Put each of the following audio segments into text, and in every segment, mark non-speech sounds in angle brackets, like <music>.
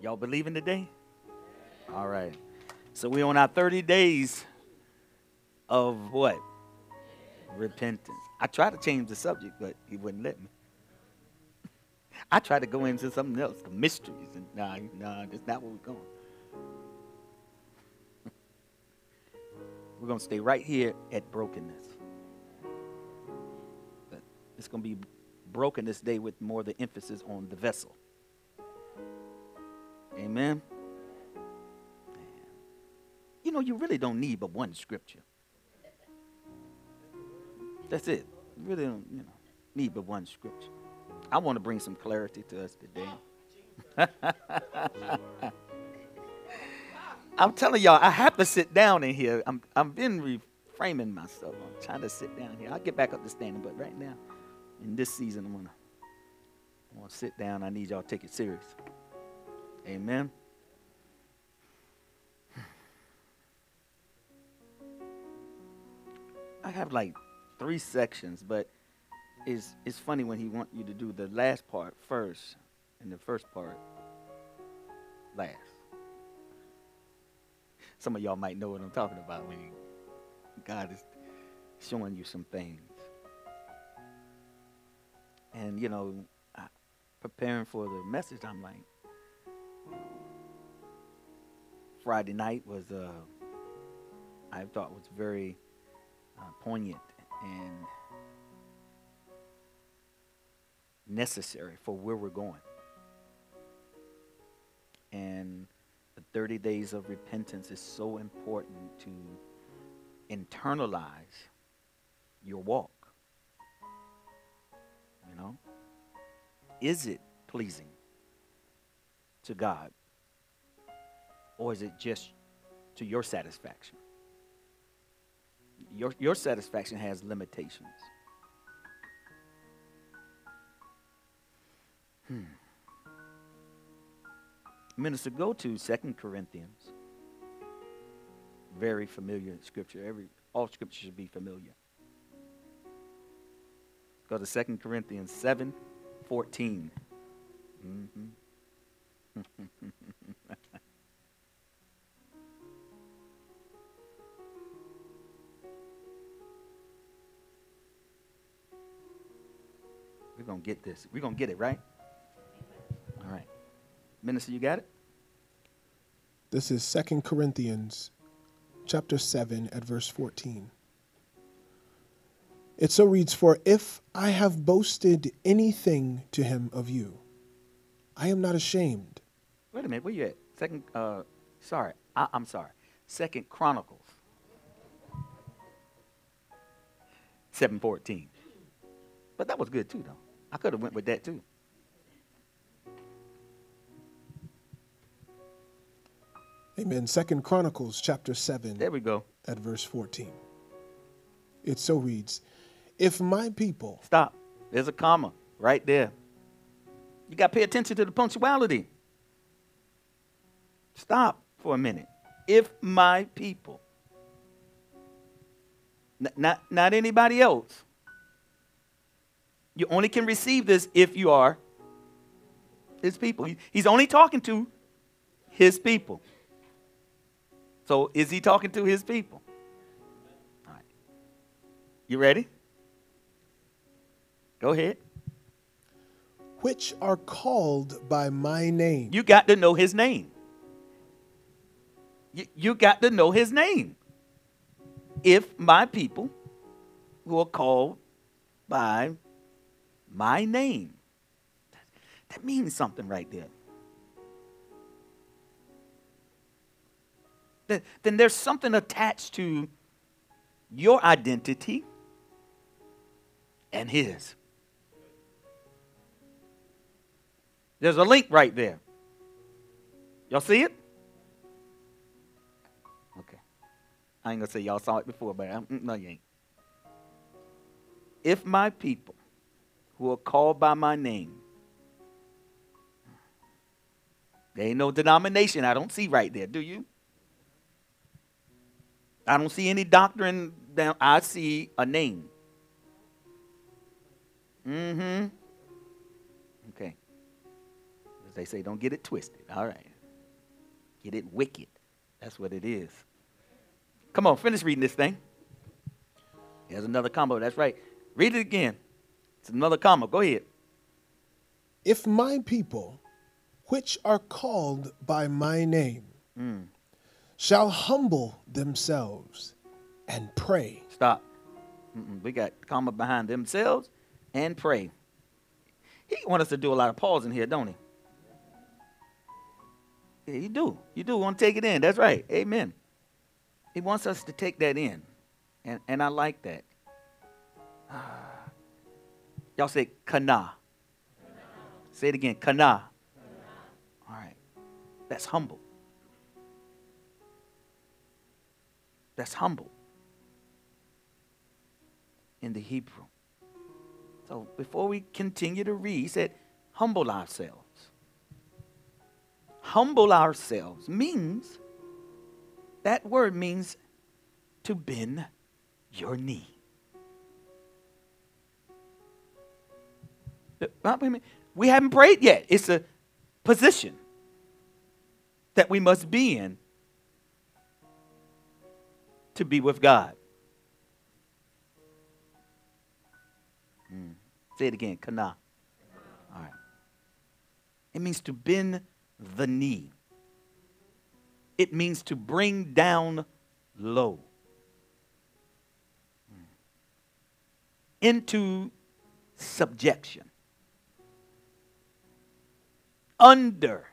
Y'all believing today? All right. So we're on our 30 days of what? Repentance. I tried to change the subject, but he wouldn't let me. <laughs> I tried to go into something else, the mysteries, and nah, nah, that's not where <laughs> we're going. we're going to stay right here at brokenness. It's going to be broken this day with more the emphasis on the vessel. Amen. You know, you really don't need but one scripture. That's it. You really don't, you know, need but one scripture. I want to bring some clarity to us today. <laughs> I'm telling y'all, I have to sit down in here. I'm I'm been reframing myself. I'm trying to sit down here. I'll get back up to standing, but right now, in this season, I'm gonna I to sit down. I need y'all to take it serious. Amen. I have like three sections, but it's, it's funny when he want you to do the last part first and the first part last. Some of y'all might know what I'm talking about when God is showing you some things. And, you know, preparing for the message, I'm like, Friday night was, uh, I thought was very uh, poignant and necessary for where we're going. And the 30 days of repentance is so important to internalize your walk. You know? Is it pleasing to God? Or is it just to your satisfaction? Your, your satisfaction has limitations. Hmm. Minister, go to Second Corinthians. Very familiar scripture. Every all scripture should be familiar. Go to Second Corinthians 7 14. Mm-hmm. We're going to get this. We're going to get it, right? All right. Minister, you got it? This is Second Corinthians chapter 7 at verse 14. It so reads, For if I have boasted anything to him of you, I am not ashamed. Wait a minute, where you at? Second, uh, sorry, I, I'm sorry. Second Chronicles, seven fourteen. But that was good too, though. I could have went with that too. Amen. Second Chronicles chapter 7 There we go. at verse 14. It so reads, If my people, Stop. There's a comma right there. You got to pay attention to the punctuality. Stop for a minute. If my people, N- not, not anybody else, you only can receive this if you are his people. He- He's only talking to his people. So is he talking to his people? All right. You ready? Go ahead. which are called by my name, You got to know his name. You, got to know his name. If my people who are called by my name, that means something right there. Then there's something attached to your identity and his. There's a link right there. Y'all see it? I ain't gonna say y'all saw it before, but I'm, mm, no, you ain't. If my people who are called by my name, there ain't no denomination I don't see right there, do you? I don't see any doctrine down. I see a name. Mm-hmm. Okay. As they say, don't get it twisted. All right. Get it wicked. That's what it is. Come on, finish reading this thing. Here's another combo. That's right. Read it again. It's another comma. Go ahead. If my people, which are called by my name, hmm. shall humble themselves and pray. Stop. Mm-mm. We got comma behind themselves and pray. He want us to do a lot of pausing here, don't he? Yeah, you do. You do want to take it in. That's right. Amen. He wants us to take that in. And, and I like that. <sighs> Y'all say kana. Say it again. Kana. All right. That's humble. That's humble in the Hebrew. So before we continue to read, he said, humble ourselves. Humble ourselves means, that word means to bend your knee. Uh, minute. We haven't prayed yet. It's a position that we must be in to be with God. Mm. Say it again, kana. All right. It means to bend the knee. It means to bring down low. Into subjection. Under.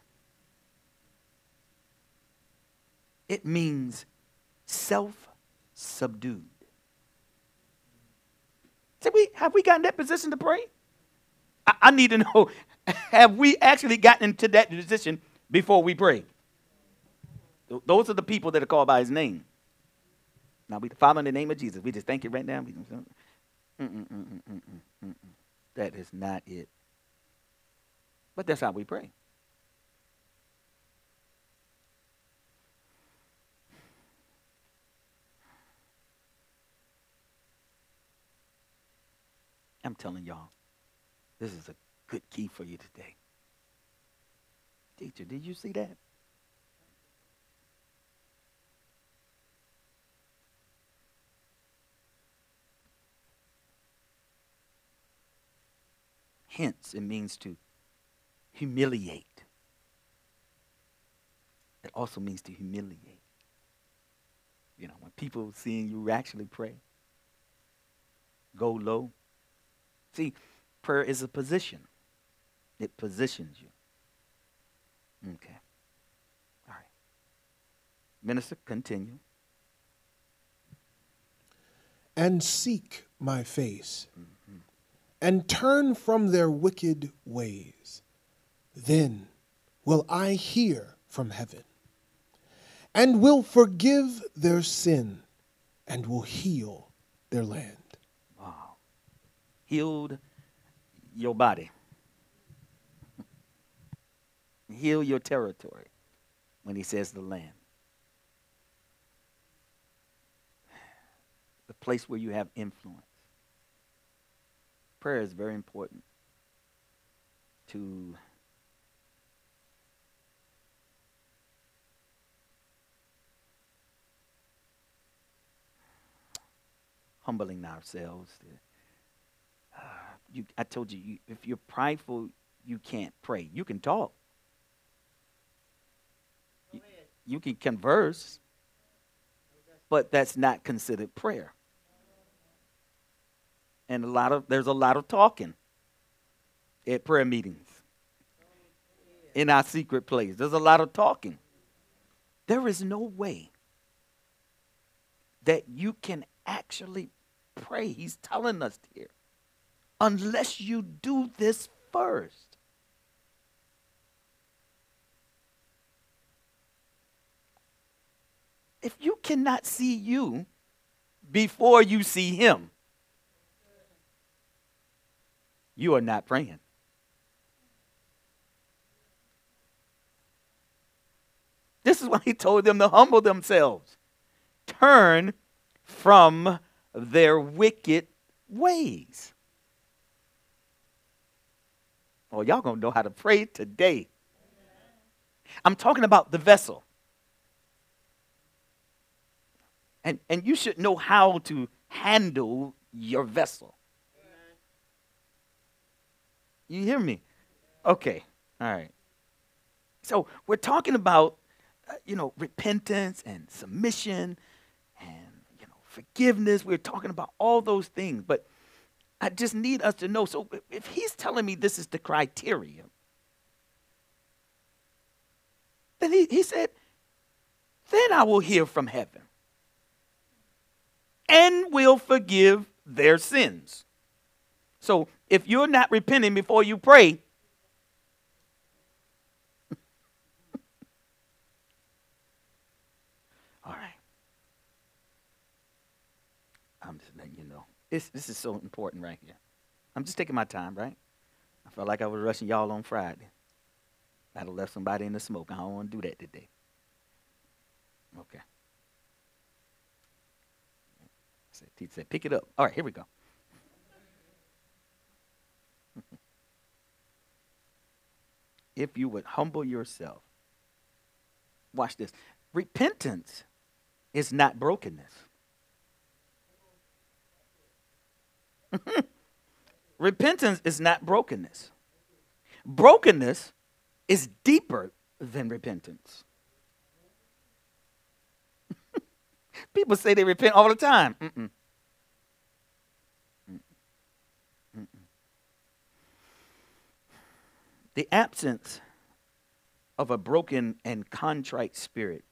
It means self subdued. Say, we, have we gotten that position to pray? I, I need to know <laughs> have we actually gotten into that position before we pray? Th- Those are the people that are called by his name. Now, we Father in the name of Jesus. We just thank you right now. We- mm, mm, mm, mm, mm, mm, mm, mm. That is not it. But that's how we pray. I'm telling y'all, this is a good key for you today. Teacher, did you see that? Hence, it means to humiliate. It also means to humiliate. You know, when people seeing you actually pray, go low. See, prayer is a position. It positions you. Okay. All right. Minister, continue. and seek my face, mm-hmm. And turn from their wicked ways. Then will I hear from heaven, and will forgive their sin, and will heal their land. Wow. Healed your body. <laughs> Heal your territory when he says the land. The place where you have influence. Prayer is very important to humbling ourselves. Uh, you, I told you, you, if you're prideful, you can't pray. You can talk. You, you can converse, but that's not considered prayer. And a lot of there's a lot of talking at prayer meetings. In our secret place, there's a lot of talking. There is no way that you can actually pray. He's telling us here. Unless you do this first. If you cannot see you before you see him, you are not praying. This is <laughs> why he told them to humble themselves. Turn from their wicked ways. Oh, y'all gonna know how to pray today. I'm talking about the vessel. And, and you should know how to handle your vessel. You hear me? Okay. All right. So we're talking about, uh, you know, repentance and submission and, you know, forgiveness. We're talking about all those things. But I just need us to know. So if he's telling me this is the criteria, then he, he said, then I will hear from heaven and will forgive their sins. So if you're not repenting before you pray, <laughs> all right. I'm just letting you know. This, this is so important right here. I'm just taking my time, right? I felt like I was rushing y'all on Friday. I'd have left somebody in the smoke. I don't want to do that today. Okay. Teacher said, pick it up. All right, here we go. If you would humble yourself, watch this. Repentance is not brokenness. <laughs> Repentance is not brokenness. Brokenness is deeper than repentance. <laughs> People say they repent all the time. Mm-mm. The absence of a broken and contrite spirit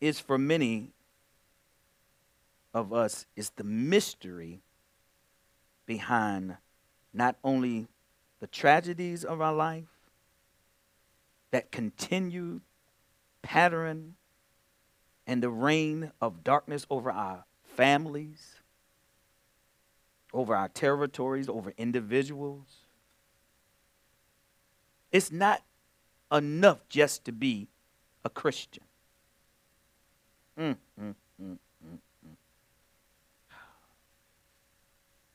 is for many of us is the mystery behind not only the tragedies of our life that continue pattern and the reign of darkness over our families, over our territories, over individuals. It's not enough just to be a Christian. Mm, mm, mm,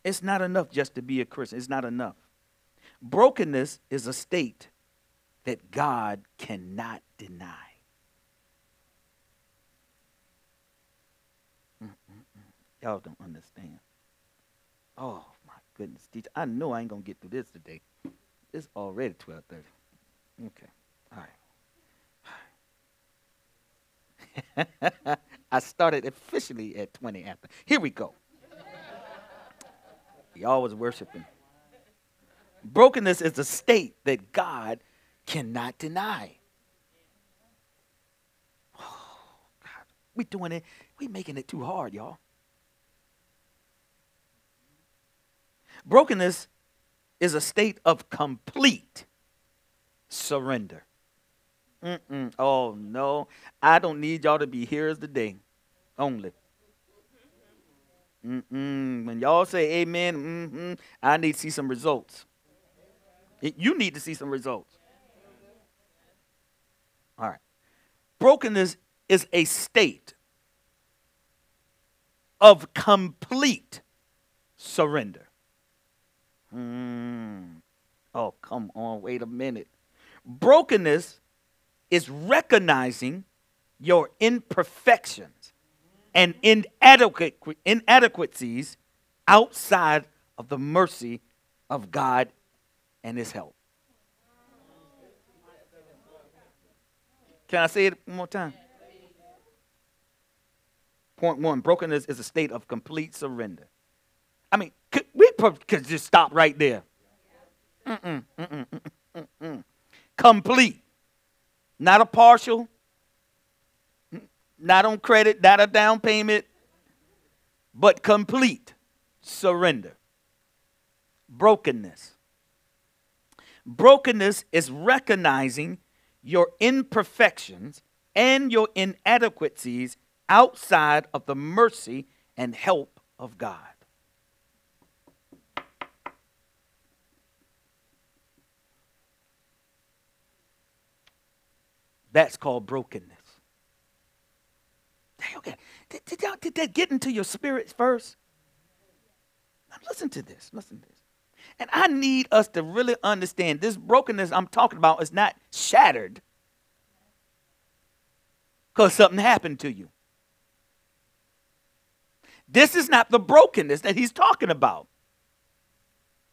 it's not enough just to be a Christian. It's not enough. Brokenness is a state that God cannot deny. Y'all don't understand. Oh my goodness, teacher. I know I ain't gonna get through this today. It's already 12:30. Okay. All right. <laughs> I started officially at 20 after. Here we go. Y'all was worshiping. Brokenness is a state that God cannot deny. Oh, <sighs> God. We doing it. We making it too hard, y'all. Brokenness is a state of complete surrender. Mm-mm. Oh, no. I don't need y'all to be here as the day only. Mm-mm. When y'all say amen, mm-hmm, I need to see some results. You need to see some results. All right. Brokenness is a state of complete surrender. Mm. Oh, come on, wait a minute. Brokenness is recognizing your imperfections and inadequate, inadequacies outside of the mercy of God and His help. Can I say it one more time? Point one brokenness is a state of complete surrender. I mean, could, just stop right there. Mm-mm, mm-mm, Complete. Not a partial. Not on credit, not a down payment, but complete surrender. Brokenness. Brokenness is recognizing your imperfections and your inadequacies outside of the mercy and help of God. That's called brokenness. Okay, did, did, did that get into your spirits first? Now listen to this. Listen to this. And I need us to really understand this brokenness I'm talking about is not shattered because something happened to you. This is not the brokenness that he's talking about.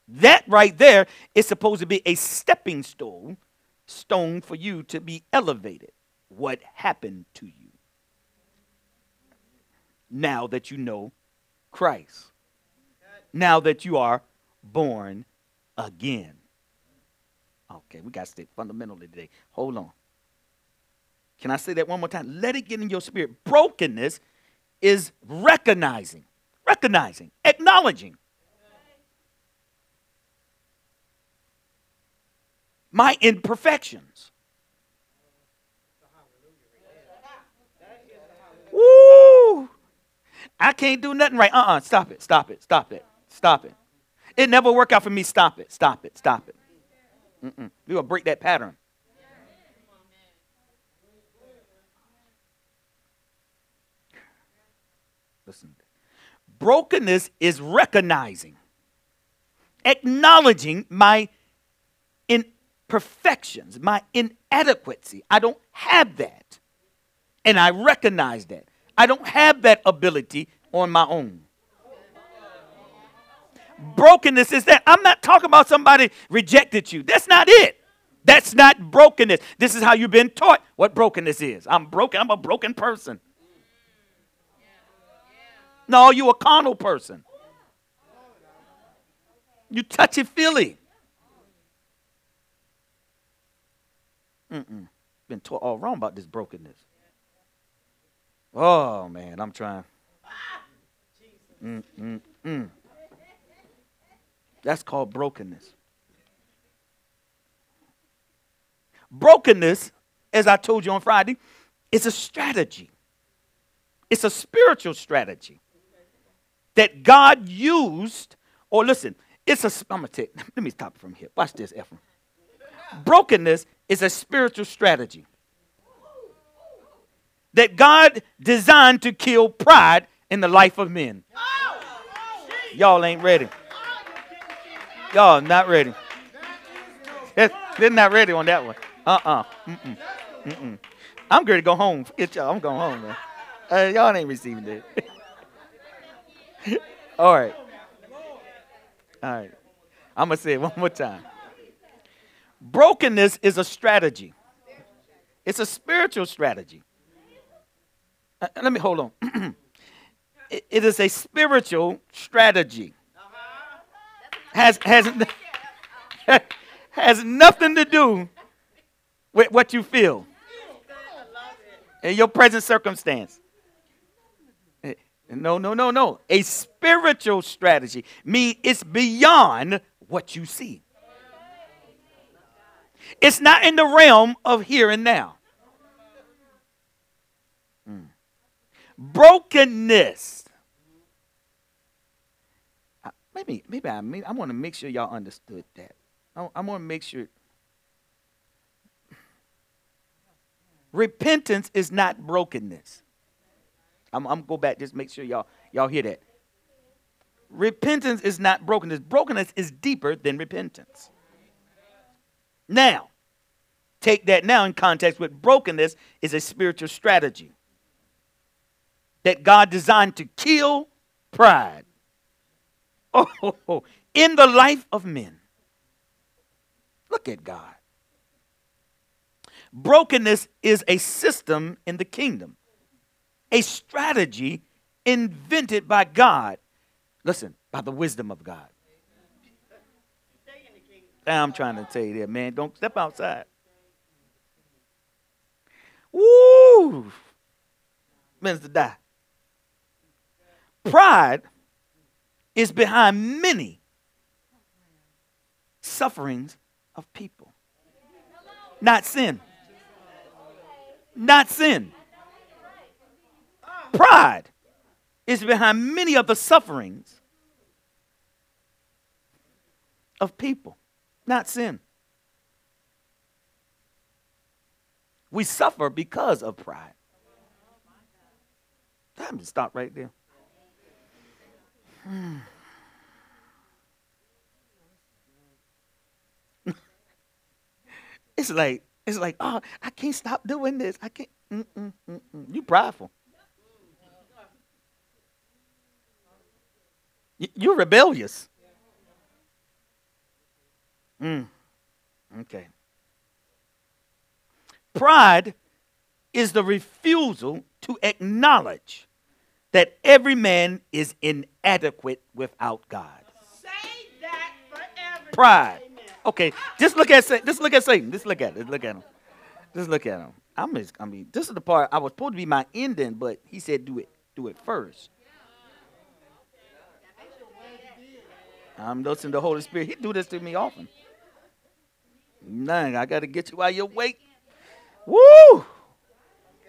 That right there is supposed to be a stepping stone, stone for you to be elevated. What happened to you? Now that you know Christ. Now that you are born again. Okay, we got to stay fundamentally today. Hold on. Can I say that one more time? Let it get in your spirit. Brokenness is recognizing, recognizing, acknowledging. My imperfections. Woo! I can't do nothing right. Uh uh-uh, uh Stop it. Stop it. Stop it. Stop it. It never work out for me. Stop it. Stop it. Stop it. Mm-mm. We will break that pattern. Listen. Brokenness is recognizing, acknowledging my imperfections, my inadequacy. I don't have that. And I recognize that. I don't have that ability on my own. Brokenness is that. I'm not talking about somebody rejected you. That's not it. That's not brokenness. This is how you've been taught what brokenness is. I'm broken. I'm a broken person. No, you a carnal person. You touchy feely. Mm-mm. Been taught oh, all wrong about this brokenness. Oh man, I'm trying. Mm-mm-mm. That's called brokenness. Brokenness, as I told you on Friday, is a strategy. It's a spiritual strategy that God used, or listen, it's a, I'm gonna take, <laughs> let me stop it from here. Watch this, Ephraim. Brokenness is a spiritual strategy that God designed to kill pride in the life of men. Y'all ain't ready. Y'all not ready. <laughs> They're not ready on that one. Uh-uh. Mm-mm. Mm-mm. I'm ready to go home. Forget y'all. I'm going home, man. Uh, y'all ain't receiving that. <laughs> All right. All right. I'm going to say it one more time. Brokenness is a strategy, it's a spiritual strategy. Uh, let me hold on. <clears throat> it, it is a spiritual strategy. Has, has, <laughs> has nothing to do with what you feel in your present circumstance. No, no, no, no. A spiritual strategy. means it's beyond what you see. It's not in the realm of here and now. Mm. Brokenness. Maybe, maybe I mean I want to make sure y'all understood that. I, I want to make sure. Repentance is not brokenness. I'm, I'm go back, just make sure y'all y'all hear that. Repentance is not brokenness. Brokenness is deeper than repentance. Now, take that now in context with brokenness is a spiritual strategy that God designed to kill pride. <laughs> Oh, in the life of men. Look at God. Brokenness is a system in the kingdom a strategy invented by God. Listen, by the wisdom of God. I'm trying to tell you that, man. Don't step outside. Woo! to die. Pride is behind many sufferings of people. Not sin. Not sin. Pride is behind many of the sufferings of people, not sin. We suffer because of pride. Time to stop right there. <sighs> It's like it's like oh I can't stop doing this. I can't. Mm-mm, mm-mm. You prideful. You're rebellious. Mm. Okay. Pride is the refusal to acknowledge that every man is inadequate without God. Say that forever. Pride. Okay, just look at just look at Satan. Just look at it. Look at him. Just look at him. I'm just, I mean, this is the part I was supposed to be my ending, but he said do it, do it first. I'm noticing the Holy Spirit. He do this to me often. None. I got to get you while you're awake. Woo!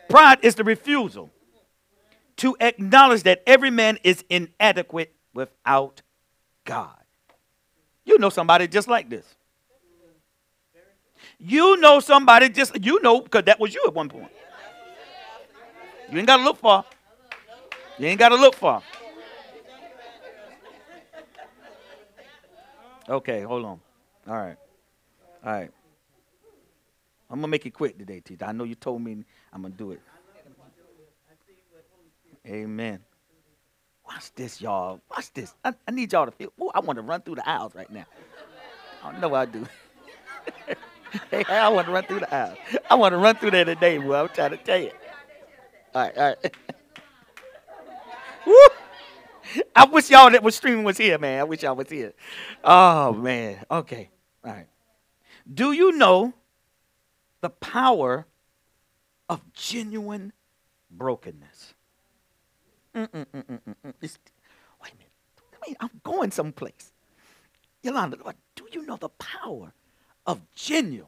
Pride is the refusal to acknowledge that every man is inadequate without God. You know somebody just like this. You know somebody just, you know, because that was you at one point. You ain't got to look far. You ain't got to look far. Okay, hold on. All right. All right. I'm to make it quick today, teacher. I know you told me I'm to do it. Amen. Watch this, y'all. Watch this. I, I need y'all to feel. I want to run through the aisles right now. I don't know what I do. <laughs> hey, I want to run through the aisles. I want to run through there today, boy. I'm trying to tell you. All right, all right. <laughs> Woo! I wish y'all that was streaming was here, man. I wish y'all was here. Oh man. Okay. All right. Do you know the power of genuine brokenness? Wait a minute. I mean, I'm going someplace. Yolanda, do you know the power of genuine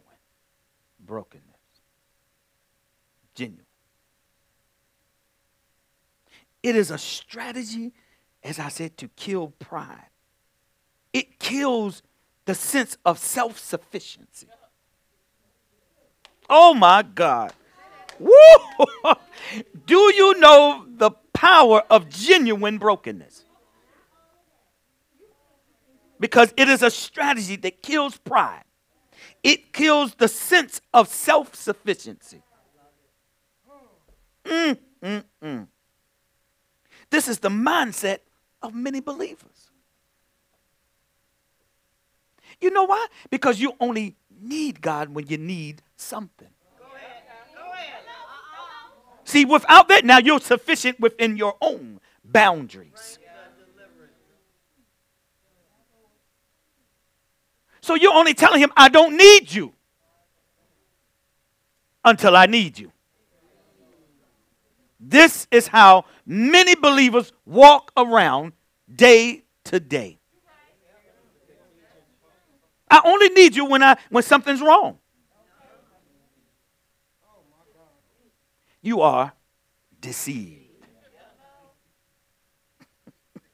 brokenness? Genuine. It is a strategy, as I said, to kill pride. It kills the sense of self sufficiency. Oh my God. Woo! <laughs> Do you know the power of genuine brokenness? Because it is a strategy that kills pride, it kills the sense of self sufficiency. Mm, mm, mm. This is the mindset of many believers. You know why? Because you only need God when you need something. See, without that, now you're sufficient within your own boundaries. So you're only telling him, I don't need you until I need you. This is how many believers walk around day to day. I only need you when I when something's wrong. you are deceived.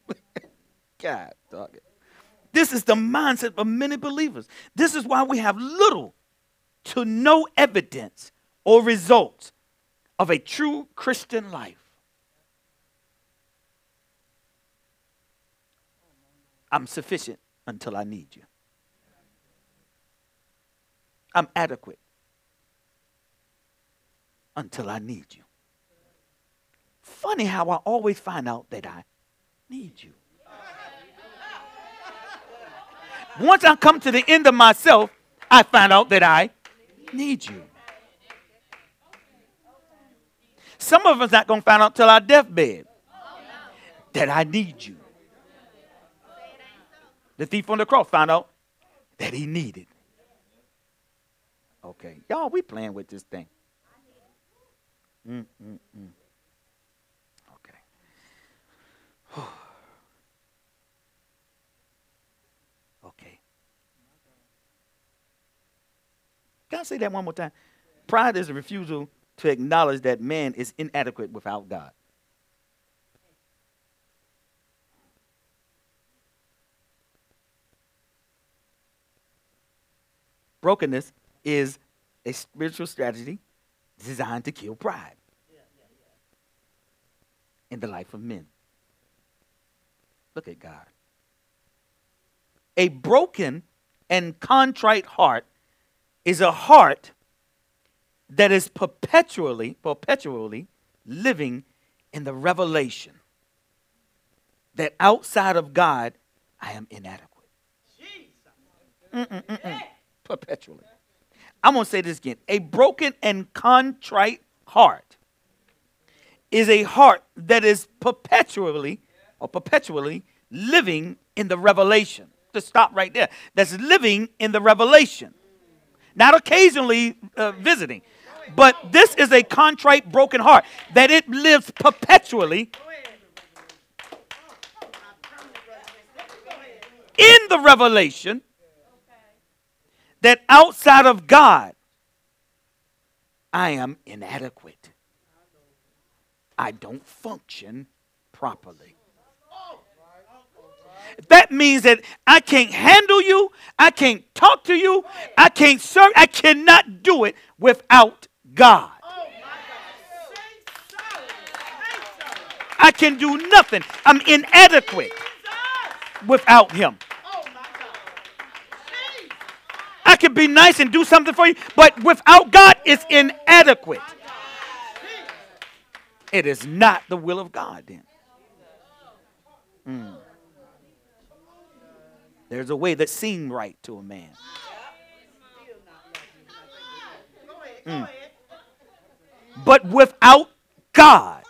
<laughs> God, dog it. This is the mindset of many believers. This is why we have little to no evidence or results of a true Christian life. I'm sufficient until I need you. I'm adequate until I need you. Funny how I always find out that I need you. Once I come to the end of myself, I find out that I need you. Some of us not to find out till our deathbed that I need you. The thief on the cross found out that he needed. Okay, y'all, we playing with this thing. Mm, mm, mm. Okay. <sighs> okay. Can I say that one more time? Pride is a refusal to acknowledge that man is inadequate without God. Brokenness is a spiritual strategy designed to kill pride in the life of men. Look at God. A broken and contrite heart is a heart that is perpetually, perpetually living in the revelation that outside of God, I am inadequate. Mm-mm-mm-mm. Perpetually. I'm going to say this again. A broken and contrite heart is a heart that is perpetually or perpetually living in the revelation. To stop right there. That's living in the revelation. Not occasionally uh, visiting. But this is a contrite, broken heart that it lives perpetually in the revelation that outside of God, I am inadequate. I don't function properly. That means that I can't handle you, I can't talk to you, I can't serve, I cannot do it without God. I can do nothing. I'm inadequate without Him. I can be nice and do something for you, but without God, it's inadequate. It is not the will of God, then. Mm. There's a way that seems right to a man. Mm. But without God,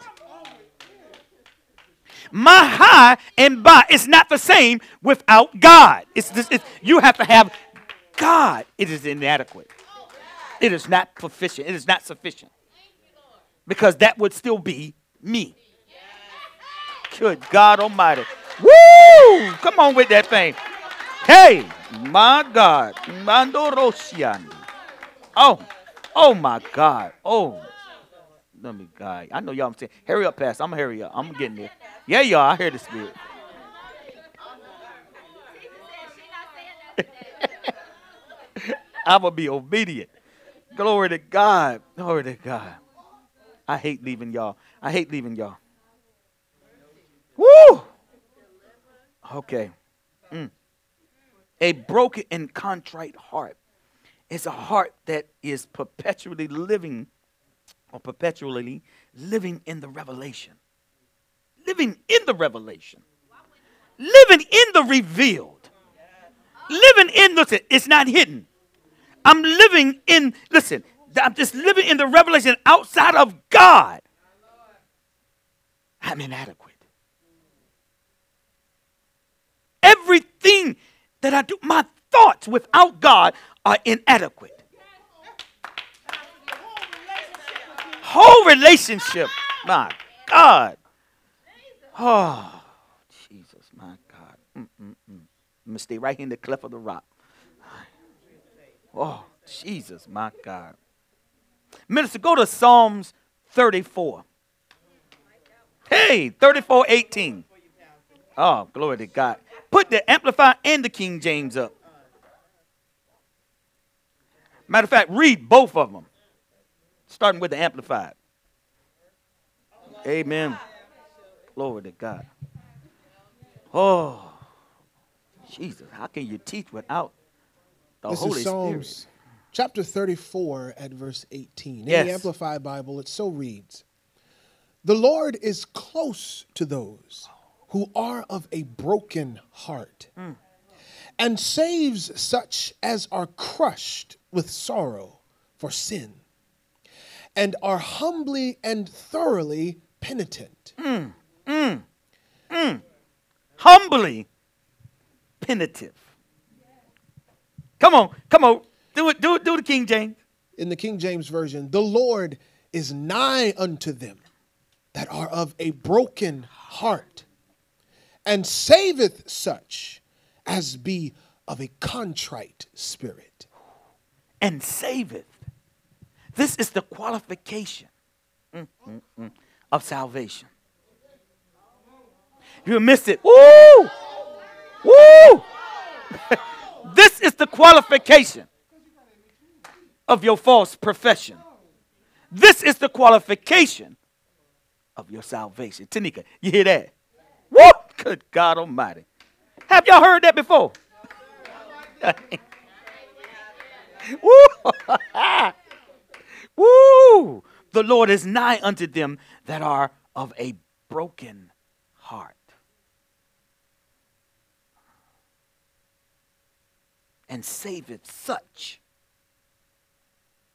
my high and by is not the same without God. It's, this, it's you have to have God. It is inadequate. It is not sufficient. It is not sufficient because that would still be me. Good God Almighty. Woo! Come on with that thing. Hey, my God. Mandorosian. Oh, oh my God. Oh, let me God. I know y'all I'm saying, hurry up, Pastor. I'm gonna hurry up. I'm getting there. Yeah, y'all. I hear the spirit. I'm gonna be obedient. Glory to God. Glory to God. I hate leaving y'all. I hate leaving y'all. Woo! Okay. Mm. A broken and contrite heart is a heart that is perpetually living or perpetually living in the revelation. Living in the revelation. Living in the revealed. Living in, listen, it's not hidden. I'm living in, listen, I'm just living in the revelation outside of God. I'm inadequate. Everything that I do, my thoughts without God are inadequate. Whole relationship, my God. Oh, Jesus, my God. Mm-mm-mm. I'm going to stay right here in the cleft of the rock. Oh, Jesus, my God. Minister, go to Psalms 34. Hey, 34 18. Oh, glory to God. Put the Amplified and the King James up. Matter of fact, read both of them, starting with the Amplified. Amen. Glory to God. Oh, Jesus, how can you teach without the this Holy is Psalms Spirit? chapter 34 at verse 18. In Yes. the Amplified Bible, it so reads The Lord is close to those who are of a broken heart mm. and saves such as are crushed with sorrow for sin and are humbly and thoroughly penitent. Mm. Mm. Humbly penitent. Come on, come on. Do it, do it, do the King James. in the King James Version, the Lord is nigh unto them that are of a broken heart, and saveth such as be of a contrite spirit. and saveth. This is the qualification mm, mm, mm, of salvation. You missed it. Woo! Woo! <laughs> this is the qualification of your false profession. This is the qualification of your salvation. Tanika, you hear that? Woo! Good God Almighty. Have y'all heard that before? <laughs> Woo! <laughs> Woo! The Lord is nigh unto them that are of a broken heart. And saveth such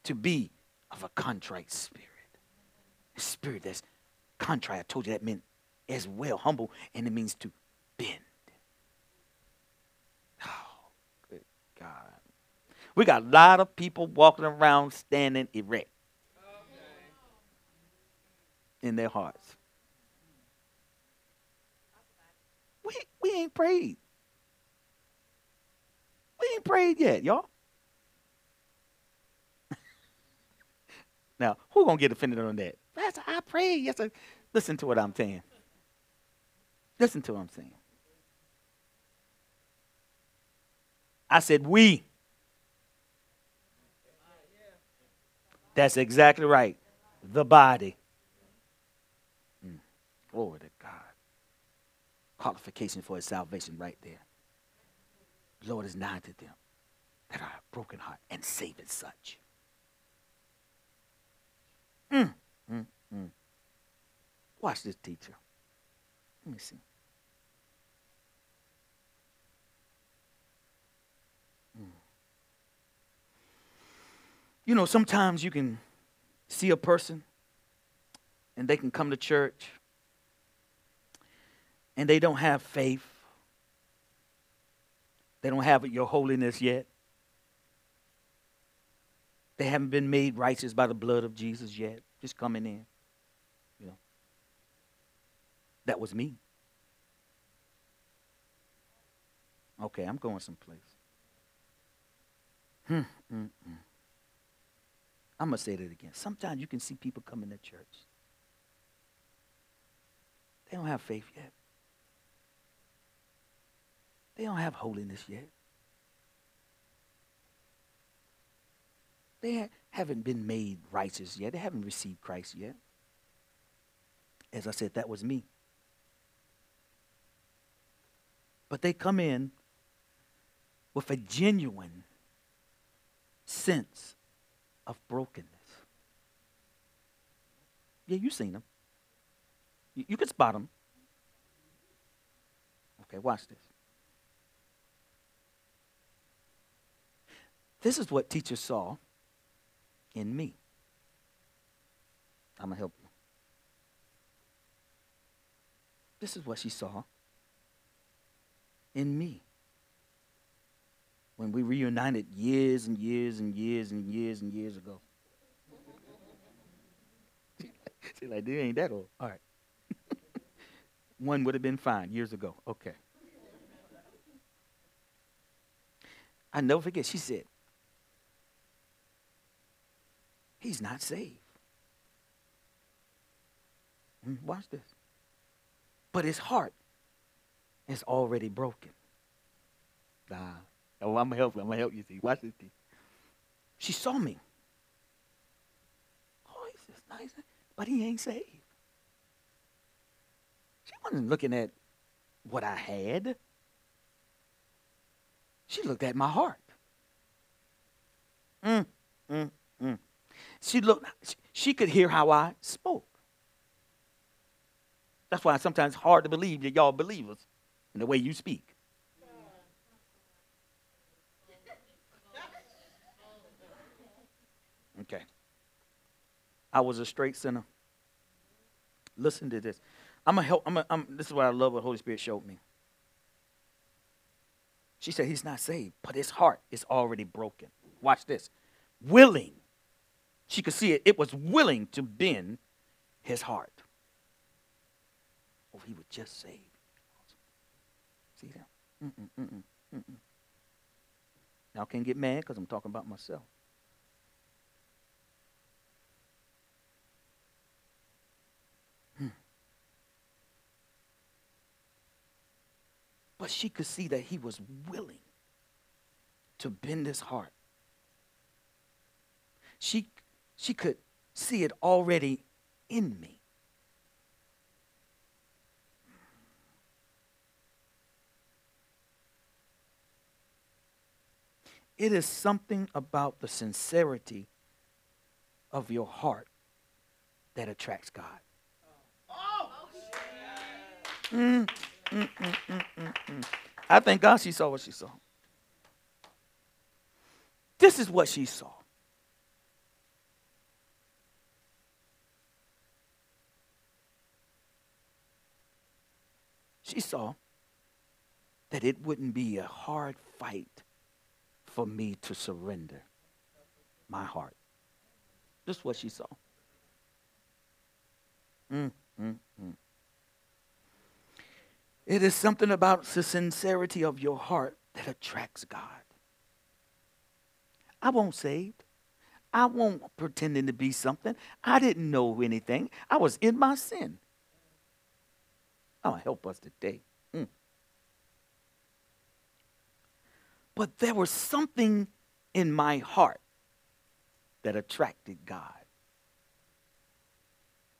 to be of a contrite spirit. A spirit that's contrite. I told you that meant as well humble, and it means to bend. Oh, good God. We got a lot of people walking around standing erect in their hearts. We, we ain't prayed. We ain't prayed yet, y'all. now, who gonna get offended on that? Pastor, I prayed. Yes, I, listen to what I'm saying. Listen to what I'm saying. I said we. That's exactly right. The body. Mm. Glory to God. Qualification for his salvation right there. Lord is nigh to them that are broken heart and saving such. Mm, mm, mm. Watch this teacher. Let me see. Mm. You know, sometimes you can see a person and they can come to church and they don't have faith. They don't have your holiness yet. They haven't been made righteous by the blood of Jesus yet. Just coming in. You know. That was me. Okay, I'm going someplace. Hmm, mm, mm. I'm going to say that again. Sometimes you can see people coming to church. They don't have faith yet. They don't have holiness yet. They ha- haven't been made righteous yet. They haven't received Christ yet. As I said, that was me. But they come in with a genuine sense of brokenness. Yeah, you've seen them. You, you can spot them. Okay, watch this. This is what teacher saw in me. I'm going to help you. This is what she saw in me. When we reunited years and years and years and years and years ago. <laughs> She's like, dude, ain't that old. All right. <laughs> One would have been fine years ago. Okay. I never forget, she said, He's not saved. Mm, watch this. But his heart is already broken. Nah. Oh, I'm gonna help you. I'm gonna help you see. Watch this. Thing. She saw me. Oh, he's just nice, but he ain't saved. She wasn't looking at what I had. She looked at my heart. Mm, mm, mm. She looked. She could hear how I spoke. That's why sometimes it's hard to believe that y'all believers in the way you speak. Okay. I was a straight sinner. Listen to this. I'm gonna help. I'm, a, I'm This is what I love. What Holy Spirit showed me. She said he's not saved, but his heart is already broken. Watch this. Willing. She could see it. It was willing to bend his heart. Oh, he was just saved. See that? Mm-mm, mm-mm, mm-mm. Y'all can't get mad because I'm talking about myself. Hmm. But she could see that he was willing to bend his heart. She, she could see it already in me. It is something about the sincerity of your heart that attracts God. Mm, mm, mm, mm, mm, mm. I thank God she saw what she saw. This is what she saw. She saw that it wouldn't be a hard fight for me to surrender my heart. Is what she saw. Mm, mm, mm. It is something about the sincerity of your heart that attracts God. I won't saved. I won't pretending to be something. I didn't know anything. I was in my sin. Oh, help us today. Mm. But there was something in my heart that attracted God.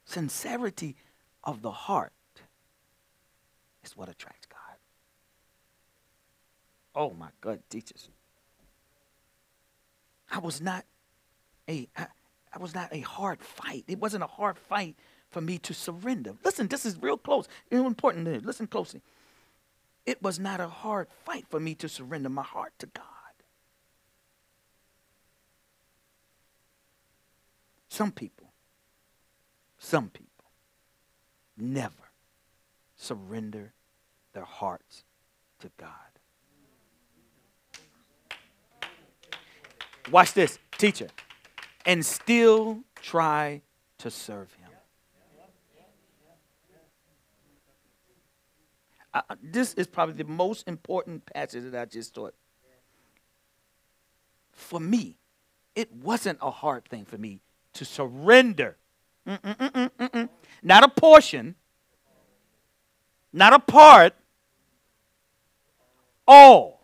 Sincerity of the heart is what attracts God. Oh my God, teachers. I was not a I, I was not a hard fight. It wasn't a hard fight for me to surrender. Listen, this is real close. Important. Listen closely. It was not a hard fight for me to surrender my heart to God. Some people, some people never surrender their hearts to God. Watch this, teacher. And still try to serve him. Uh, this is probably the most important passage that I just taught. For me, it wasn't a hard thing for me to surrender. Mm-mm-mm-mm-mm. Not a portion, not a part, all.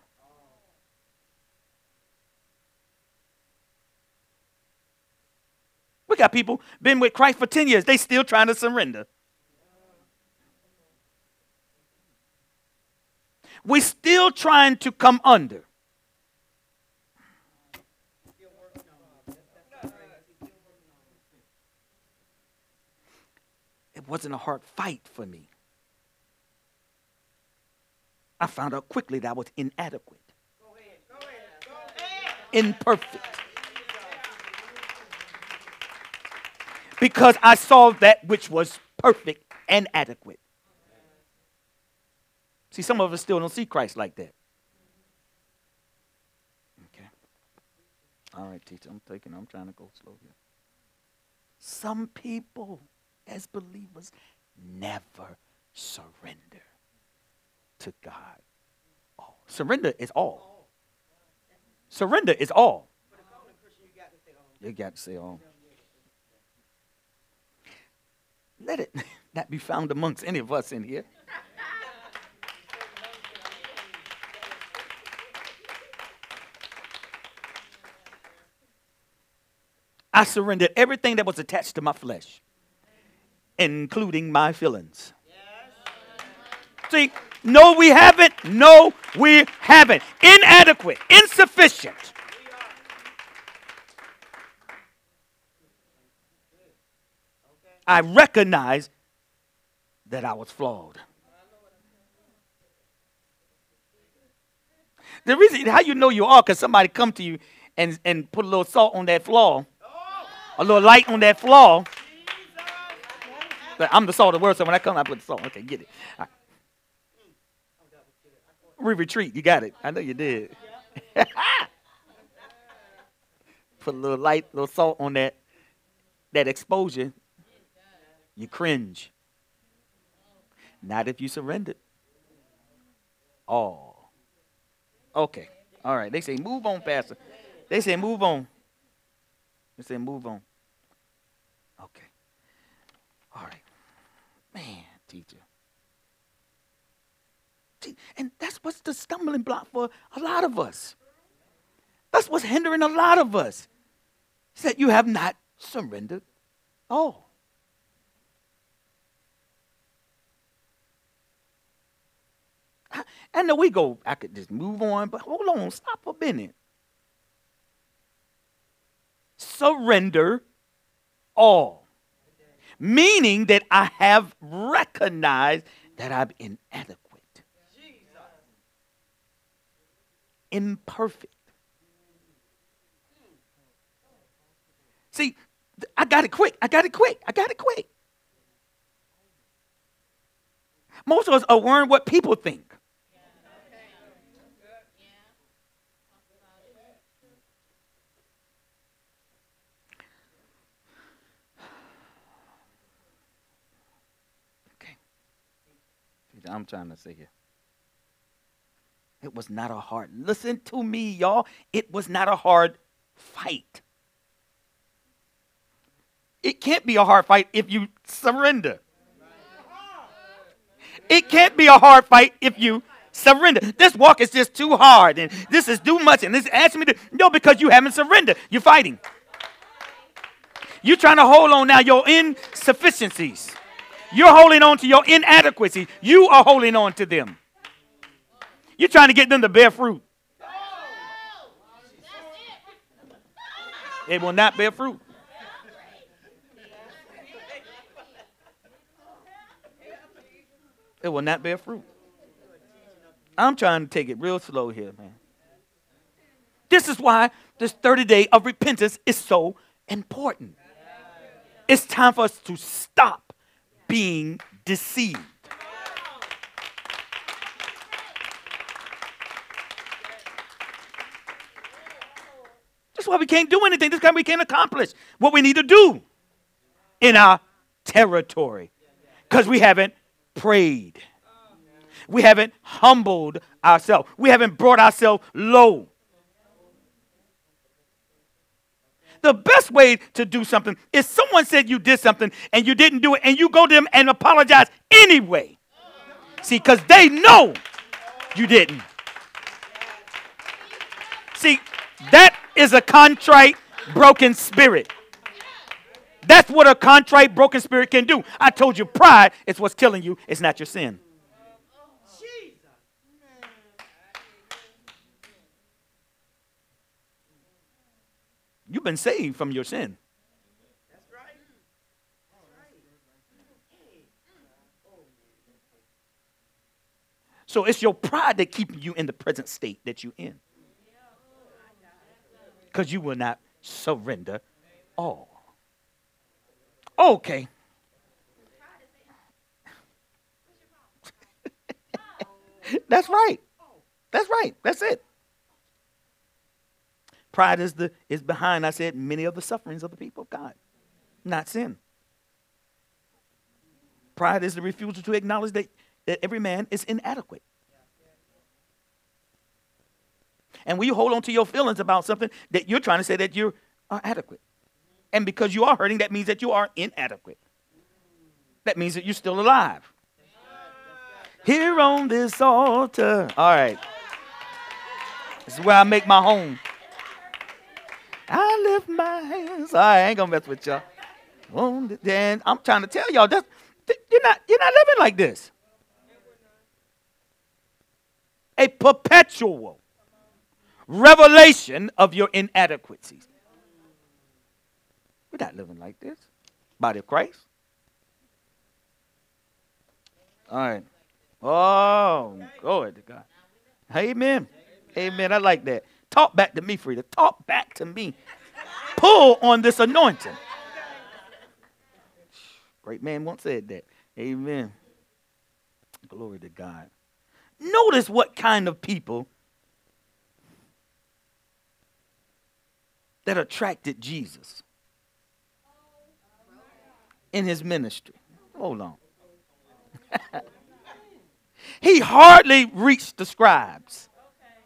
We got people been with Christ for 10 years, they still trying to surrender. We're still trying to come under. It wasn't a hard fight for me. I found out quickly that I was inadequate, imperfect. Because I saw that which was perfect and adequate. See, some of us still don't see Christ like that. Okay. All right, teacher, I'm taking, I'm trying to go slow here. Some people, as believers, never surrender to God. All. Surrender is all. Surrender is all. You got to say all. Let it <laughs> not be found amongst any of us in here. I surrendered everything that was attached to my flesh, including my feelings. See, no, we haven't. No, we haven't. Inadequate, insufficient. I recognize that I was flawed. The reason how you know you are because somebody come to you and, and put a little salt on that flaw a little light on that flaw. But I'm the salt of the world, so when I come, I put the salt. Okay, get it. Right. We retreat. You got it. I know you did. <laughs> put a little light, little salt on that that exposure. You cringe. Not if you surrendered. Oh. Okay. All right. They say move on, Pastor. They say move on. They say move on. Okay. All right. Man, teacher. And that's what's the stumbling block for a lot of us. That's what's hindering a lot of us. Is that you have not surrendered all. I, I know we go, I could just move on, but hold on, stop a minute. surrender all. Meaning that I have recognized that I'm inadequate, imperfect. See, I got it quick. I got it quick. I got it quick. Most of us are worrying what people think. Okay. I'm trying to say here. It was not a hard, listen to me, y'all. It was not a hard fight. It can't be a hard fight if you surrender. It can't be a hard fight if you surrender. This walk is just too hard, and this is too much, and this asking me to no because you haven't surrendered. You're fighting. You're trying to hold on now your insufficiencies. You're holding on to your inadequacy. You are holding on to them. You're trying to get them to bear fruit. They will not bear fruit. It will not bear fruit. I'm trying to take it real slow here, man. This is why this 30 day of repentance is so important. It's time for us to stop being deceived. That's why we can't do anything. This is why we can't accomplish what we need to do in our territory because we haven't prayed. We haven't humbled ourselves. We haven't brought ourselves low. The best way to do something is someone said you did something and you didn't do it, and you go to them and apologize anyway. See, because they know you didn't. See, that is a contrite, broken spirit. That's what a contrite, broken spirit can do. I told you, pride is what's killing you, it's not your sin. You've been saved from your sin. So it's your pride that keeping you in the present state that you're in. Because you will not surrender all. Okay. <laughs> That's right. That's right. That's it. Pride is the is behind, I said, many of the sufferings of the people of God, not sin. Pride is the refusal to acknowledge that, that every man is inadequate. And when you hold on to your feelings about something that you're trying to say that you are adequate. And because you are hurting, that means that you are inadequate. That means that you're still alive. Here on this altar. All right. This is where I make my home. I lift my hands. I ain't gonna mess with y'all. Then I'm trying to tell y'all that you're not you're not living like this. A perpetual revelation of your inadequacies. We're not living like this. Body of Christ. All right. Oh, glory to God. Amen. Amen. I like that. Talk back to me, Frida. Talk back to me. Pull on this anointing. Great man once said that. Amen. Glory to God. Notice what kind of people that attracted Jesus in his ministry. Hold on. <laughs> he hardly reached the scribes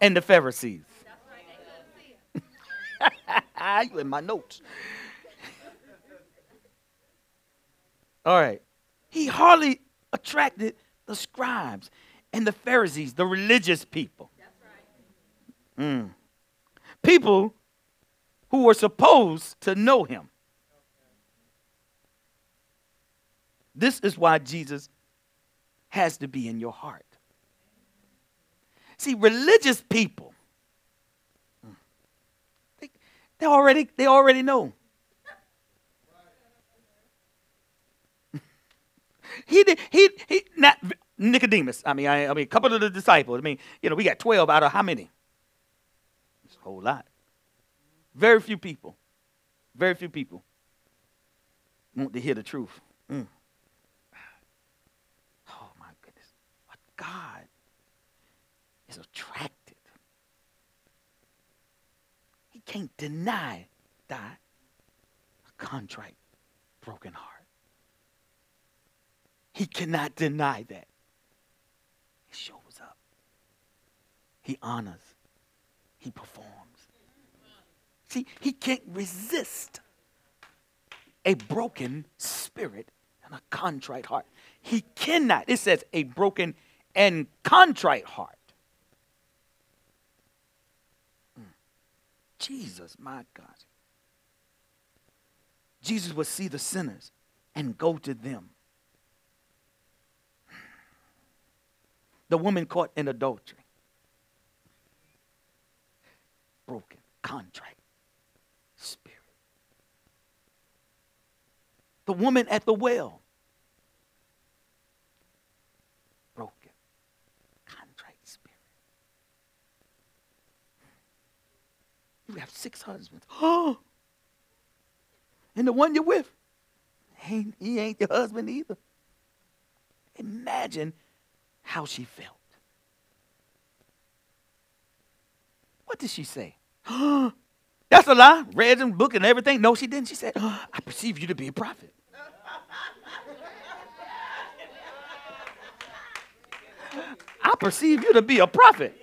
and the Pharisees. You in my notes. <laughs> All right. He hardly attracted the scribes and the Pharisees, the religious people. Mm. People who were supposed to know him. This is why Jesus has to be in your heart. See, religious people, They already, they already know. he did, he, he, not Nicodemus. I mean, I, I mean, a couple of the disciples. I mean, you know, we got 12 out of how many? It's a whole lot. Very few people. Very few people want to hear the truth. Mm. Oh, my goodness. God is attracted. He can't deny that a contrite, broken heart. He cannot deny that. He shows up. He honors. He performs. See, he can't resist a broken spirit and a contrite heart. He cannot. It says a broken and contrite heart. Mm. Jesus, my God. Jesus would see the sinners and go to them. The woman caught in adultery. Broken, contrite spirit. The woman at the well. Broken, contrite spirit. You have six husbands. Oh! <gasps> And the one you're with, ain't, he ain't your husband either. Imagine how she felt. What did she say? <gasps> That's a lie. Read the book and everything. No, she didn't. She said, <gasps> I perceive you to be a prophet. <laughs> I perceive you to be a prophet.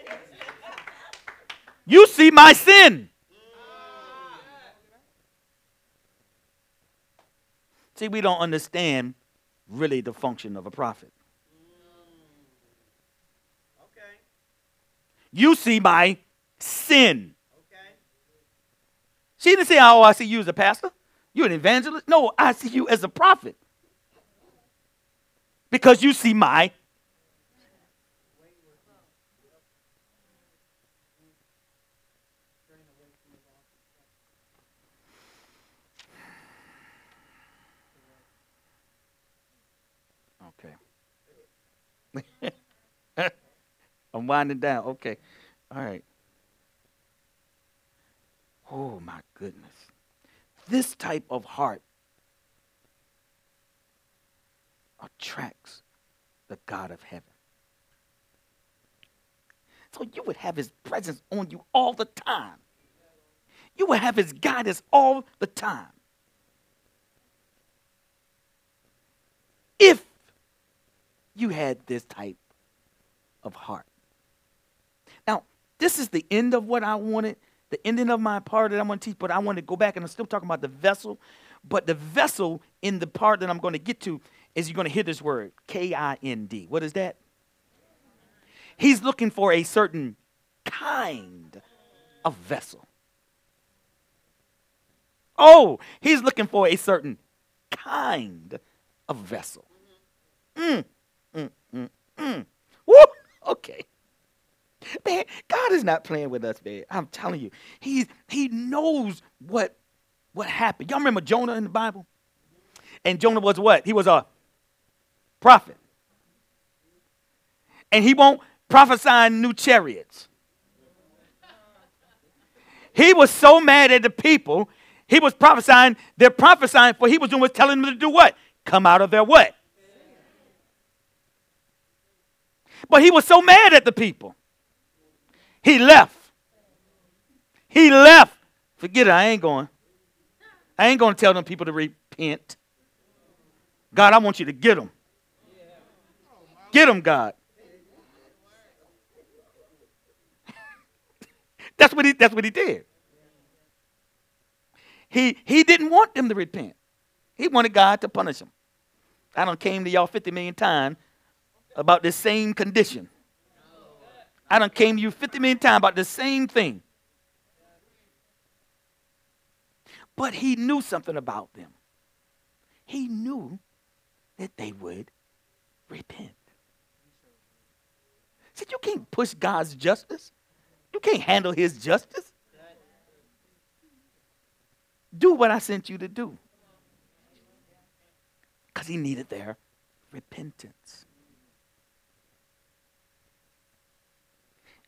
You see my sin. See, we don't understand really the function of a prophet. Mm, you see my sin. She didn't say, Oh, I see you as a pastor. You're an evangelist. No, I see you as a prophet. Because you see my Okay. <laughs> I'm winding down. Okay. All right. Oh, my goodness. This type of heart attracts the God of heaven. So you would have his presence on you all the time. You would have his guidance all the time. If you had this type of heart. Now, this is the end of what I wanted, the ending of my part that I'm going to teach, but I want to go back and I'm still talking about the vessel. But the vessel in the part that I'm going to get to is you're going to hear this word K I N D. What is that? He's looking for a certain kind of vessel. Oh, he's looking for a certain kind of vessel. Mm, mm. Woo! Okay. Man, God is not playing with us, man. I'm telling you. He's he knows what what happened. Y'all remember Jonah in the Bible? And Jonah was what? He was a prophet. And he won't prophesy new chariots. He was so mad at the people, he was prophesying, they're prophesying for he was doing was telling them to do what? Come out of their what? But he was so mad at the people. He left. He left. Forget it, I ain't going. I ain't going to tell them people to repent. God, I want you to get them. Get them, God. <laughs> that's what he that's what he did. He he didn't want them to repent. He wanted God to punish them. I don't came to y'all 50 million times about the same condition. I done came to you 50 million times about the same thing. But he knew something about them. He knew that they would repent. See, you can't push God's justice. You can't handle his justice. Do what I sent you to do. Because he needed their repentance.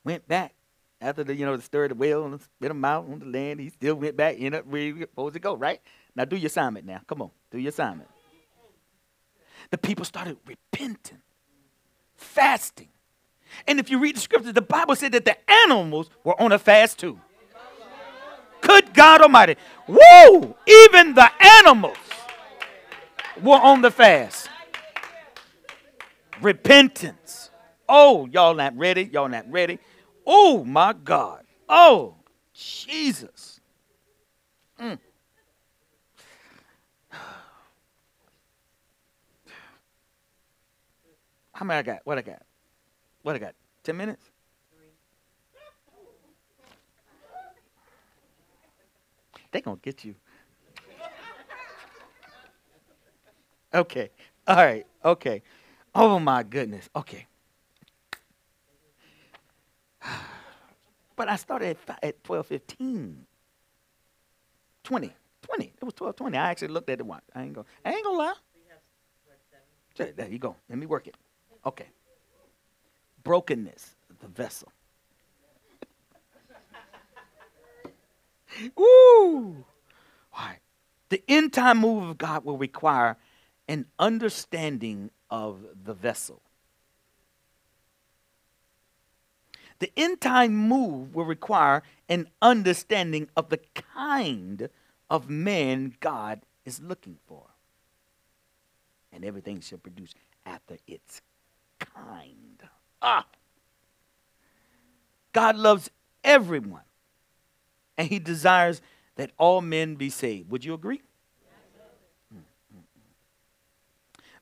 Went back after the, you know, the stir of the whale and spit him out on the land. He still went back, ended up where he was supposed to go, right? Now do your assignment now. Come on, do your assignment. The people started repenting, fasting. And if you read the scriptures, the Bible said that the animals were on a fast too. Good God Almighty. Woo! Even the animals were on the fast. Repentance. Oh, y'all not ready. Y'all not ready. Oh, my God. Oh, Jesus. Mm. How many I got? What I got? What I got? 10 minutes? They gonna get you. Okay. All right. Okay. Oh my goodness. Okay. But I started at, at 12, 15. 20. 20. It was 12, 20. I actually looked at the watch. I ain't gonna I ain't gonna lie. There you go. Let me work it. Okay. Brokenness, the vessel. <laughs> Woo! Why? The end time move of God will require an understanding of the vessel. The end time move will require an understanding of the kind of man God is looking for. And everything shall produce after its kind. Ah! God loves everyone and he desires that all men be saved. Would you agree?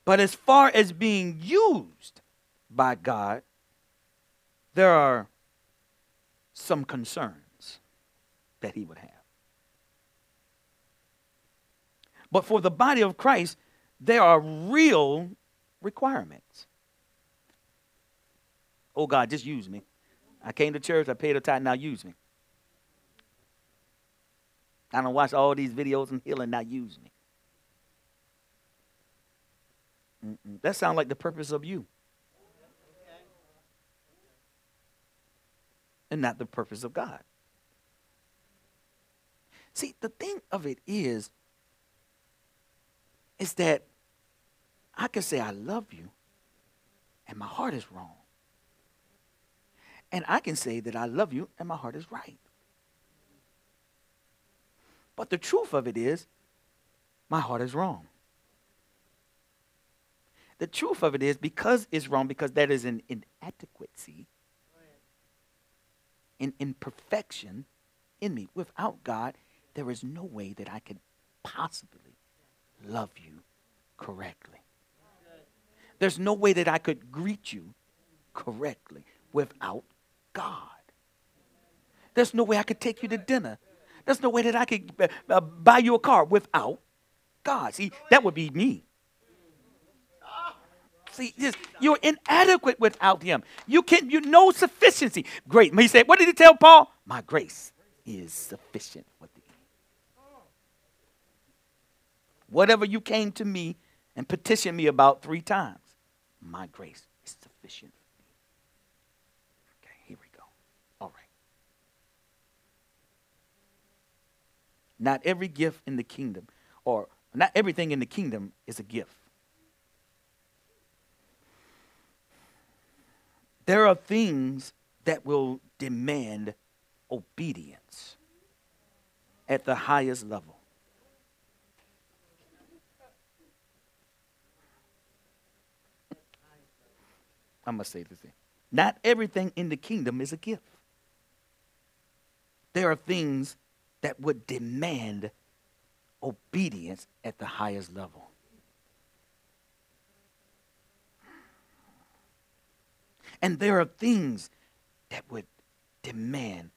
But as far as being used by God, there are some concerns that he would have. But for the body of Christ, there are real requirements. Oh God, just use me. I came to church, I paid a tithe, now use me. I don't watch all these videos on healing, now use me. Mm-mm. That sounds like the purpose of you. And not the purpose of God. See, the thing of it is, is that I can say I love you, and my heart is wrong. And I can say that I love you, and my heart is right. But the truth of it is, my heart is wrong. The truth of it is, because it's wrong, because that is an inadequacy, an imperfection in me. Without God, there is no way that I could possibly love you correctly. There's no way that I could greet you correctly without God. There's no way I could take you to dinner. There's no way that I could uh, uh, buy you a car without God. See, that would be me. You're inadequate without Him. You can, you know sufficiency. Great. He said, what did he tell Paul? My grace is sufficient for thee. Whatever you came to me and petitioned me about three times, my grace is sufficient. Okay, here we go. All right. Not every gift in the kingdom, or not everything in the kingdom is a gift. There are things that will demand obedience at the highest level. I must say this thing. Not everything in the kingdom is a gift. There are things that would demand obedience at the highest level. And there are things that would demand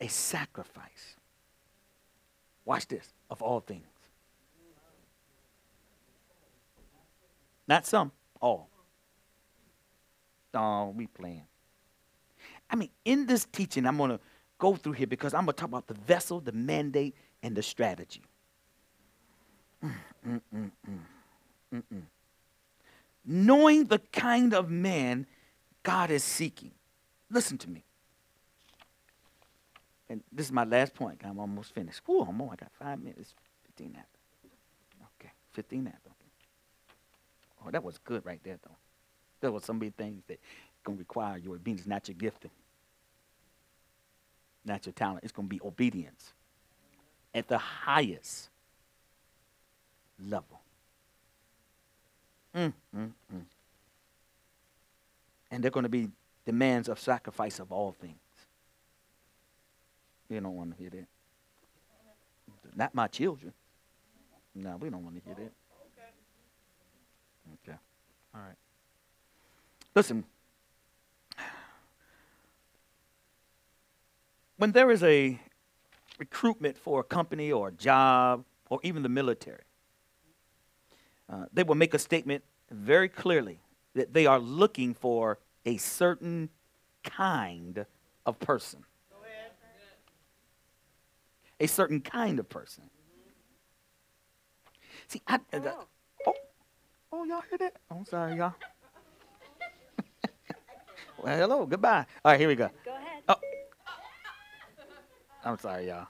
a sacrifice. Watch this, of all things. Not some, all. Oh, we playing. I mean, in this teaching, I'm going to go through here because I'm going to talk about the vessel, the mandate, and the strategy. Mm, mm, mm, mm, mm, mm. Knowing the kind of man God is seeking. Listen to me. And this is my last point. I'm almost finished. Whew, I'm on. I got five minutes. 15 after. Okay, 15 after. Oh, that was good right there, though. There were so many things that going to require your obedience, not your gifting, not your talent. It's going to be obedience at the highest level. Mm, mm, mm. And they're going to be demands of sacrifice of all things. You don't want to hear that. Not my children. No, we don't want to hear that. Okay. All right. Listen. When there is a recruitment for a company or a job or even the military, uh, they will make a statement very clearly that they are looking for a certain kind of person. A certain kind of person. See, I, uh, oh, oh, y'all hear that? Oh, I'm sorry, y'all. <laughs> well, hello, goodbye. All right, here we go. Go ahead. Oh, I'm sorry, y'all.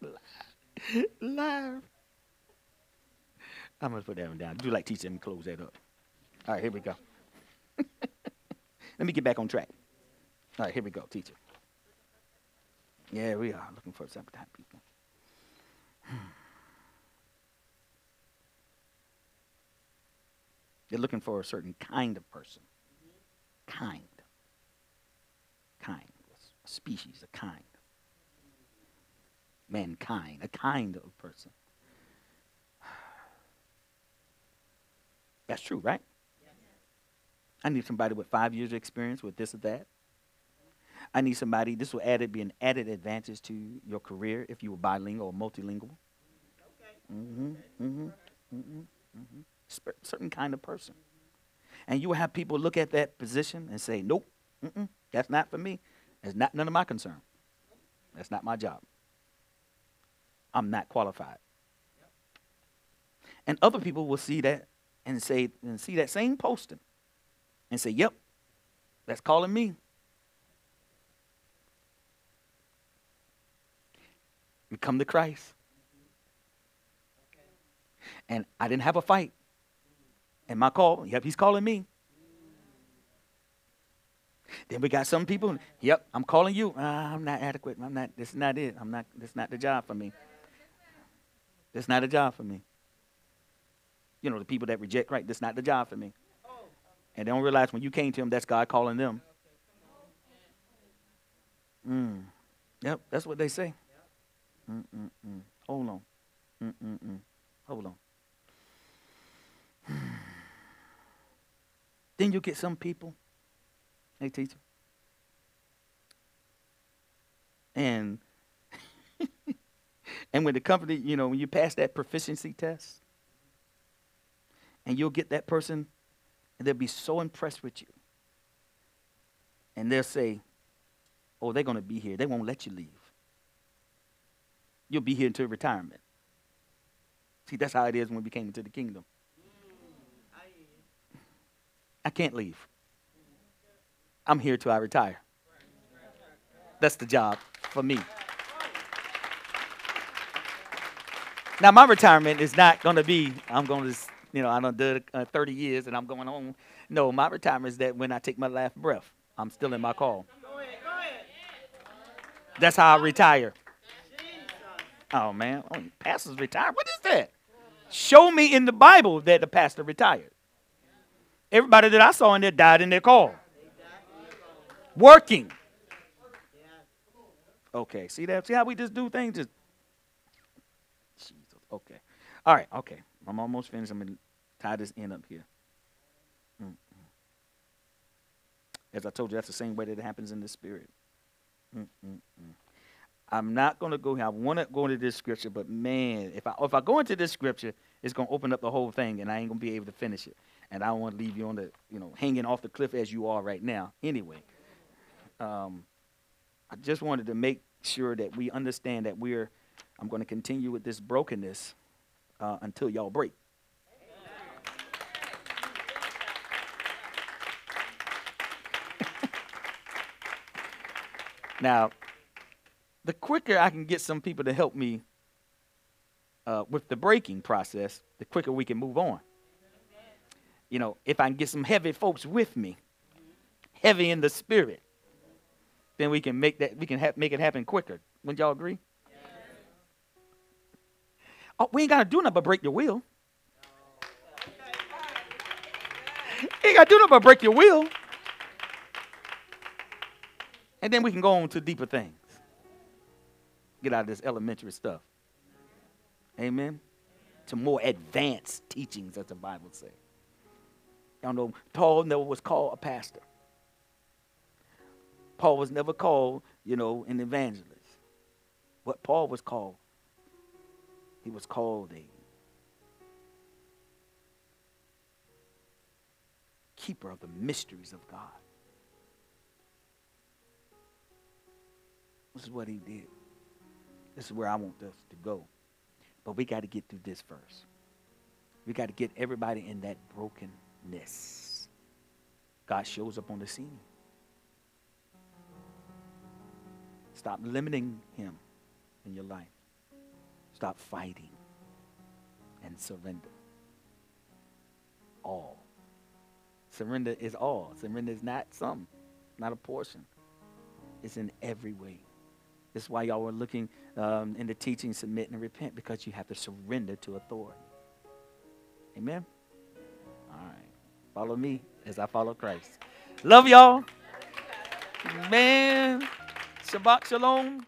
<laughs> Live. I'm gonna put that one down. Do like teach them close that up. All right, here we go. <laughs> Let me get back on track. All right, here we go, teacher. Yeah, we are looking for some type of people. <sighs> They're looking for a certain kind of person. Kind. Kind. A species, a kind. Mankind, a kind of person. That's true, right? I need somebody with five years of experience with this or that. I need somebody, this will added, be an added advantage to your career if you were bilingual or multilingual. Mm-hmm, mm-hmm, mm-hmm, mm-hmm. Certain kind of person. And you will have people look at that position and say, nope, that's not for me. It's not none of my concern. That's not my job. I'm not qualified. And other people will see that and say and see that same posting and say, "Yep, that's calling me." We come to Christ. And I didn't have a fight. And my call, yep, he's calling me. Then we got some people, yep, I'm calling you. Ah, I'm not adequate. I'm not, this is not it. I'm not, this is not the job for me. This is not a job for me. You know, the people that reject Christ, That's not the job for me. And they don't realize when you came to them, that's God calling them. Mm. Yep, that's what they say. Mm-mm-mm. Hold on. Mm-mm-mm. Hold on. <sighs> then you get some people, hey teacher, and <laughs> and when the company, you know, when you pass that proficiency test, and you'll get that person, and they'll be so impressed with you, and they'll say, "Oh, they're going to be here. They won't let you leave. You'll be here until retirement." See, that's how it is when we came into the kingdom. I can't leave. I'm here till I retire. That's the job for me. Now, my retirement is not going to be, I'm going to, you know, I done did uh, 30 years and I'm going home. No, my retirement is that when I take my last breath, I'm still in my call. That's how I retire. Oh, man. Oh, pastors retire? What is that? Show me in the Bible that the pastor retired. Everybody that I saw in there died in their call. Working. Okay, see that? See how we just do things? Just Jesus. Okay. All right, okay. I'm almost finished. I'm gonna tie this end up here. Mm-mm. As I told you, that's the same way that it happens in the spirit. Mm-mm-mm. I'm not going to go here. I want to go into this scripture, but man, if I if I go into this scripture, it's going to open up the whole thing, and I ain't going to be able to finish it. And I don't want to leave you on the you know hanging off the cliff as you are right now. Anyway, um, I just wanted to make sure that we understand that we're, I'm going to continue with this brokenness uh, until y'all break. Now, the quicker I can get some people to help me uh, with the breaking process, the quicker we can move on. You know, if I can get some heavy folks with me, heavy in the spirit, then we can make that we can ha- make it happen quicker. Wouldn't y'all agree? Oh, we ain't gotta do nothing but break your will. ain't gotta do nothing but break your will. And then we can go on to deeper things. Get out of this elementary stuff. Amen. To more advanced teachings, as the Bible says. Y'all know Paul never was called a pastor. Paul was never called, you know, an evangelist. What Paul was called, he was called a keeper of the mysteries of God. This is what he did. This is where I want us to go. But we got to get through this first. We got to get everybody in that brokenness. God shows up on the scene. Stop limiting him in your life. Stop fighting and surrender. All. Surrender is all. Surrender is not some, not a portion. It's in every way. This is why y'all were looking um, in the teaching, submit and repent, because you have to surrender to authority. Amen? All right. Follow me as I follow Christ. Love y'all. Man. Shabbat Shalom.